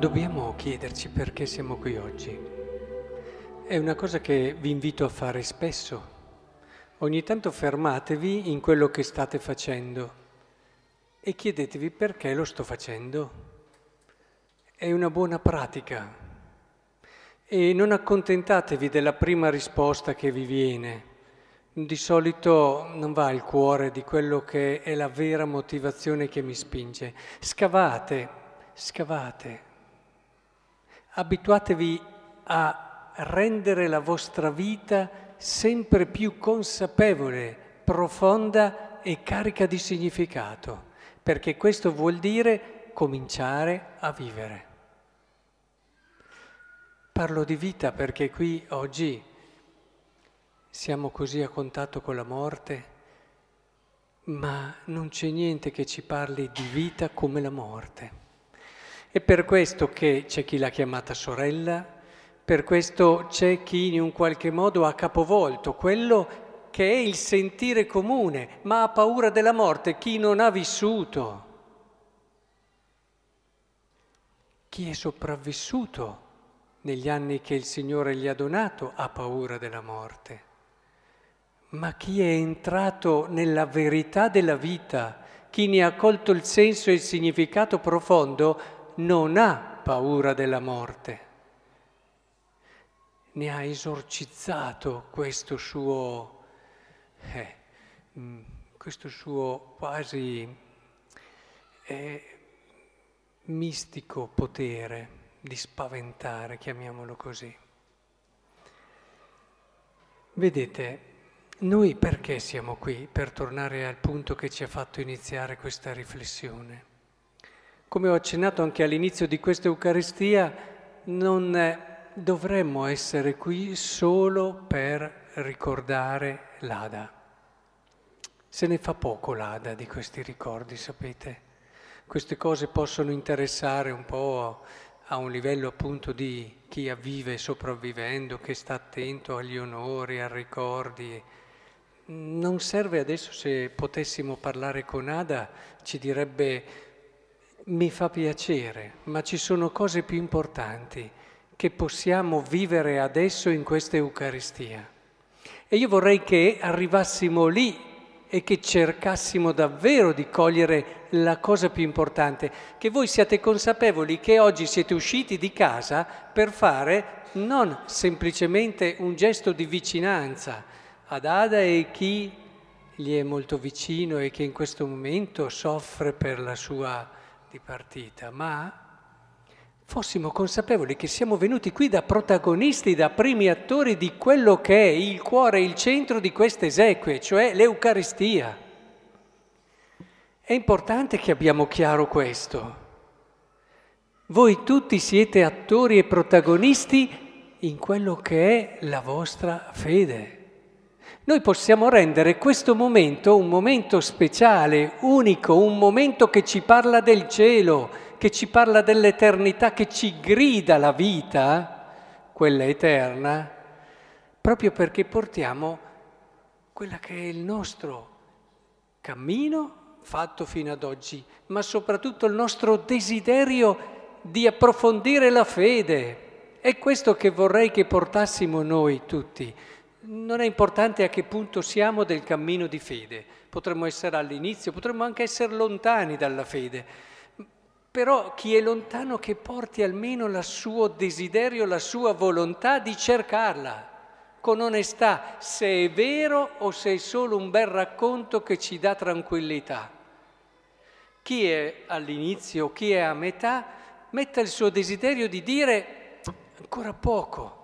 dobbiamo chiederci perché siamo qui oggi. È una cosa che vi invito a fare spesso. Ogni tanto fermatevi in quello che state facendo e chiedetevi perché lo sto facendo. È una buona pratica. E non accontentatevi della prima risposta che vi viene. Di solito non va al cuore di quello che è la vera motivazione che mi spinge. Scavate, scavate. Abituatevi a rendere la vostra vita sempre più consapevole, profonda e carica di significato, perché questo vuol dire cominciare a vivere. Parlo di vita perché qui oggi siamo così a contatto con la morte, ma non c'è niente che ci parli di vita come la morte. È per questo che c'è chi l'ha chiamata sorella, per questo c'è chi in un qualche modo ha capovolto quello che è il sentire comune, ma ha paura della morte, chi non ha vissuto. Chi è sopravvissuto negli anni che il Signore gli ha donato ha paura della morte. Ma chi è entrato nella verità della vita, chi ne ha colto il senso e il significato profondo, non ha paura della morte. Ne ha esorcizzato questo suo, eh, mm, questo suo quasi eh, mistico potere di spaventare, chiamiamolo così. Vedete, noi perché siamo qui? Per tornare al punto che ci ha fatto iniziare questa riflessione. Come ho accennato anche all'inizio di questa Eucaristia, non dovremmo essere qui solo per ricordare l'Ada. Se ne fa poco l'Ada di questi ricordi, sapete? Queste cose possono interessare un po' a un livello appunto di chi vive sopravvivendo, che sta attento agli onori, ai ricordi, non serve adesso se potessimo parlare con Ada, ci direbbe mi fa piacere, ma ci sono cose più importanti che possiamo vivere adesso in questa Eucaristia. E io vorrei che arrivassimo lì e che cercassimo davvero di cogliere la cosa più importante, che voi siate consapevoli che oggi siete usciti di casa per fare non semplicemente un gesto di vicinanza, ad Ada e chi gli è molto vicino e che in questo momento soffre per la sua dipartita, ma fossimo consapevoli che siamo venuti qui da protagonisti, da primi attori di quello che è il cuore il centro di queste esequie, cioè l'Eucaristia. È importante che abbiamo chiaro questo. Voi tutti siete attori e protagonisti in quello che è la vostra fede. Noi possiamo rendere questo momento un momento speciale, unico, un momento che ci parla del cielo, che ci parla dell'eternità, che ci grida la vita, quella eterna, proprio perché portiamo quella che è il nostro cammino fatto fino ad oggi, ma soprattutto il nostro desiderio di approfondire la fede. È questo che vorrei che portassimo noi tutti non è importante a che punto siamo del cammino di fede, potremmo essere all'inizio, potremmo anche essere lontani dalla fede, però chi è lontano che porti almeno il suo desiderio, la sua volontà di cercarla con onestà, se è vero o se è solo un bel racconto che ci dà tranquillità. Chi è all'inizio, chi è a metà, metta il suo desiderio di dire ancora poco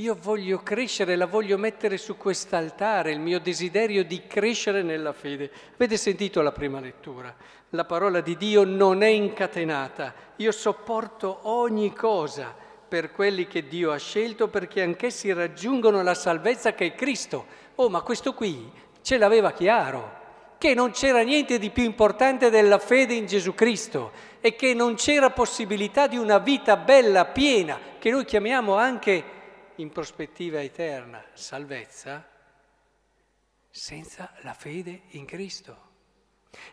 io voglio crescere, la voglio mettere su quest'altare, il mio desiderio di crescere nella fede. Avete sentito la prima lettura? La parola di Dio non è incatenata. Io sopporto ogni cosa per quelli che Dio ha scelto perché anch'essi raggiungono la salvezza che è Cristo. Oh, ma questo qui ce l'aveva chiaro, che non c'era niente di più importante della fede in Gesù Cristo e che non c'era possibilità di una vita bella, piena, che noi chiamiamo anche in prospettiva eterna salvezza senza la fede in Cristo.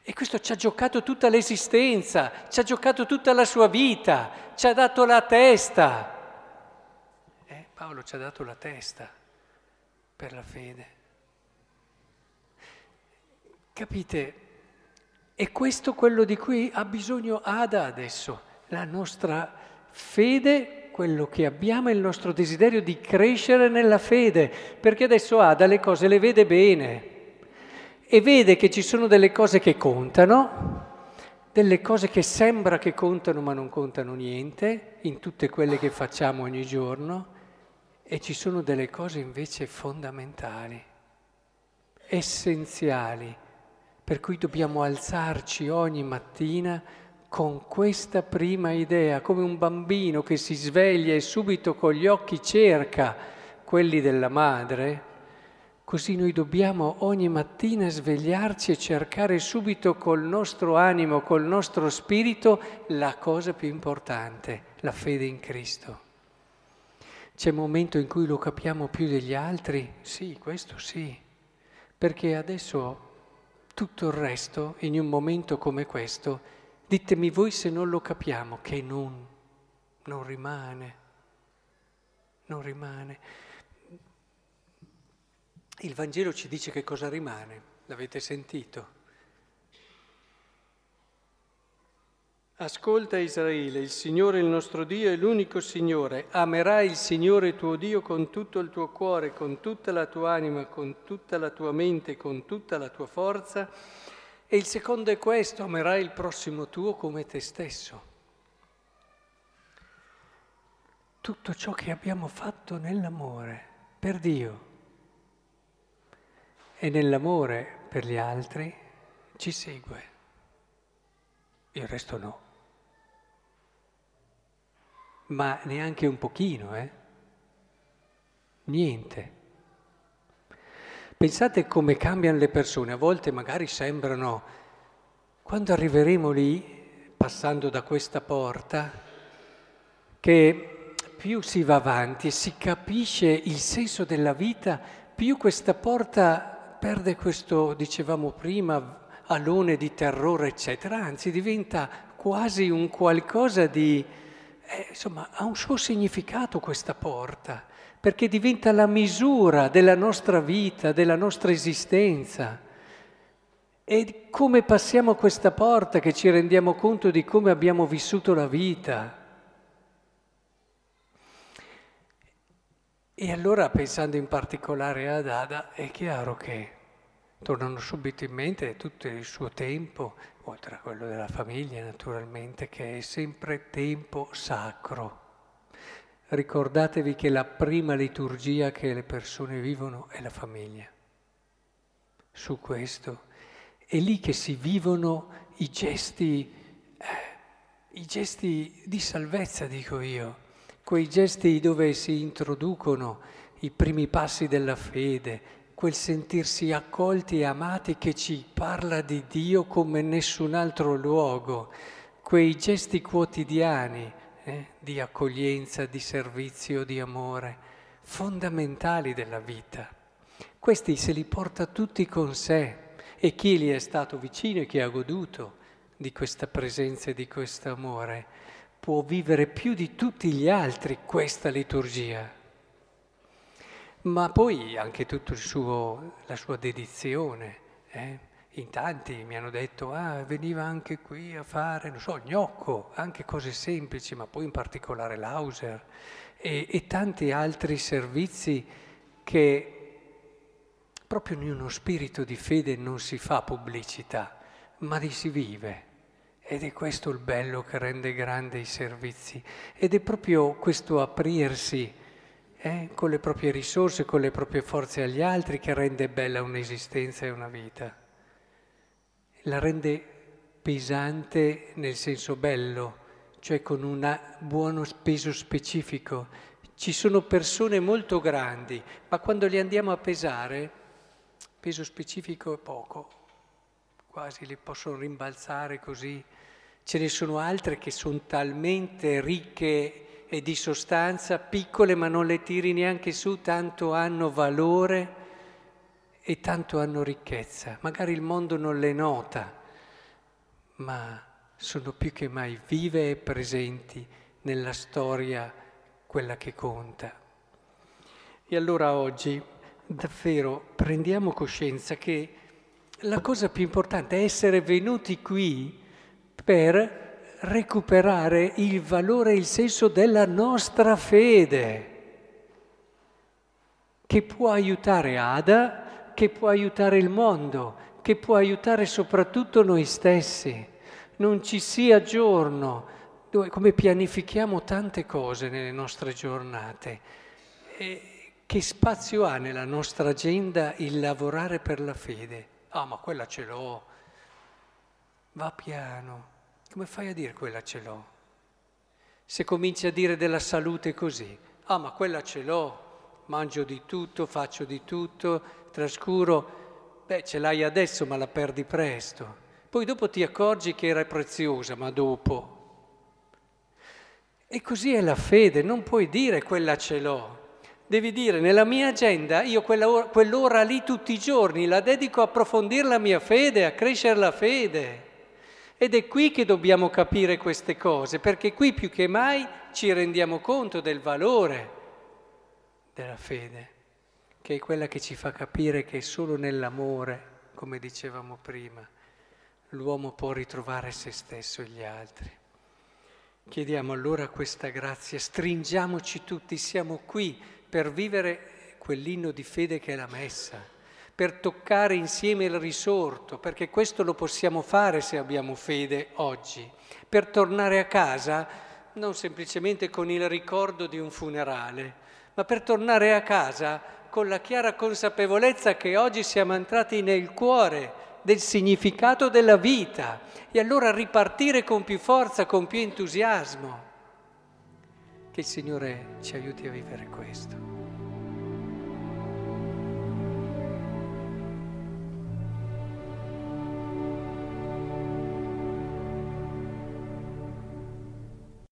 E questo ci ha giocato tutta l'esistenza, ci ha giocato tutta la sua vita, ci ha dato la testa. Eh, Paolo ci ha dato la testa per la fede. Capite? E questo quello di cui ha bisogno Ada adesso, la nostra fede, quello che abbiamo è il nostro desiderio di crescere nella fede, perché adesso Ada le cose le vede bene e vede che ci sono delle cose che contano, delle cose che sembra che contano ma non contano niente in tutte quelle che facciamo ogni giorno e ci sono delle cose invece fondamentali, essenziali, per cui dobbiamo alzarci ogni mattina con questa prima idea, come un bambino che si sveglia e subito con gli occhi cerca quelli della madre, Così noi dobbiamo ogni mattina svegliarci e cercare subito col nostro animo, col nostro spirito, la cosa più importante, la fede in Cristo. C'è un momento in cui lo capiamo più degli altri? Sì, questo sì, perché adesso tutto il resto, in un momento come questo, ditemi voi se non lo capiamo, che non, non rimane, non rimane. Il Vangelo ci dice che cosa rimane, l'avete sentito. Ascolta Israele, il Signore il nostro Dio è l'unico Signore. Amerai il Signore tuo Dio con tutto il tuo cuore, con tutta la tua anima, con tutta la tua mente, con tutta la tua forza. E il secondo è questo, amerai il prossimo tuo come te stesso. Tutto ciò che abbiamo fatto nell'amore per Dio e nell'amore per gli altri ci segue, il resto no. Ma neanche un pochino, eh? Niente. Pensate come cambiano le persone, a volte magari sembrano, quando arriveremo lì, passando da questa porta, che più si va avanti e si capisce il senso della vita, più questa porta perde questo, dicevamo prima, alone di terrore, eccetera, anzi diventa quasi un qualcosa di... Eh, insomma, ha un suo significato questa porta, perché diventa la misura della nostra vita, della nostra esistenza. E come passiamo questa porta che ci rendiamo conto di come abbiamo vissuto la vita. E allora, pensando in particolare ad Ada, è chiaro che tornano subito in mente tutto il suo tempo, oltre a quello della famiglia naturalmente, che è sempre tempo sacro. Ricordatevi che la prima liturgia che le persone vivono è la famiglia. Su questo è lì che si vivono i gesti, eh, i gesti di salvezza, dico io, quei gesti dove si introducono i primi passi della fede, quel sentirsi accolti e amati che ci parla di Dio come nessun altro luogo, quei gesti quotidiani eh, di accoglienza, di servizio, di amore, fondamentali della vita. Questi se li porta tutti con sé e chi gli è stato vicino e chi ha goduto di questa presenza e di questo amore può vivere più di tutti gli altri questa liturgia ma poi anche tutta la sua dedizione. Eh? In tanti mi hanno detto, ah, veniva anche qui a fare, non so, gnocco, anche cose semplici, ma poi in particolare l'Auser e, e tanti altri servizi che proprio in uno spirito di fede non si fa pubblicità, ma li si vive. Ed è questo il bello che rende grande i servizi. Ed è proprio questo aprirsi eh, con le proprie risorse, con le proprie forze agli altri, che rende bella un'esistenza e una vita. La rende pesante nel senso bello, cioè con un buono peso specifico. Ci sono persone molto grandi, ma quando li andiamo a pesare, peso specifico è poco, quasi li possono rimbalzare così. Ce ne sono altre che sono talmente ricche e di sostanza, piccole ma non le tiri neanche su, tanto hanno valore e tanto hanno ricchezza. Magari il mondo non le nota, ma sono più che mai vive e presenti nella storia, quella che conta. E allora oggi davvero prendiamo coscienza che la cosa più importante è essere venuti qui per recuperare il valore e il senso della nostra fede, che può aiutare Ada, che può aiutare il mondo, che può aiutare soprattutto noi stessi. Non ci sia giorno dove, come pianifichiamo tante cose nelle nostre giornate, e che spazio ha nella nostra agenda il lavorare per la fede? Ah, ma quella ce l'ho. Va piano. Come fai a dire quella ce l'ho? Se cominci a dire della salute così, ah, ma quella ce l'ho, mangio di tutto, faccio di tutto, trascuro, beh, ce l'hai adesso, ma la perdi presto. Poi dopo ti accorgi che era preziosa, ma dopo. E così è la fede, non puoi dire quella ce l'ho. Devi dire, nella mia agenda io quella quell'ora lì tutti i giorni la dedico a approfondire la mia fede, a crescere la fede. Ed è qui che dobbiamo capire queste cose, perché qui più che mai ci rendiamo conto del valore della fede, che è quella che ci fa capire che solo nell'amore, come dicevamo prima, l'uomo può ritrovare se stesso e gli altri. Chiediamo allora questa grazia, stringiamoci tutti, siamo qui per vivere quell'inno di fede che è la messa, per toccare insieme il risorto, perché questo lo possiamo fare se abbiamo fede oggi, per tornare a casa non semplicemente con il ricordo di un funerale, ma per tornare a casa con la chiara consapevolezza che oggi siamo entrati nel cuore del significato della vita e allora ripartire con più forza, con più entusiasmo. Che il Signore ci aiuti a vivere questo.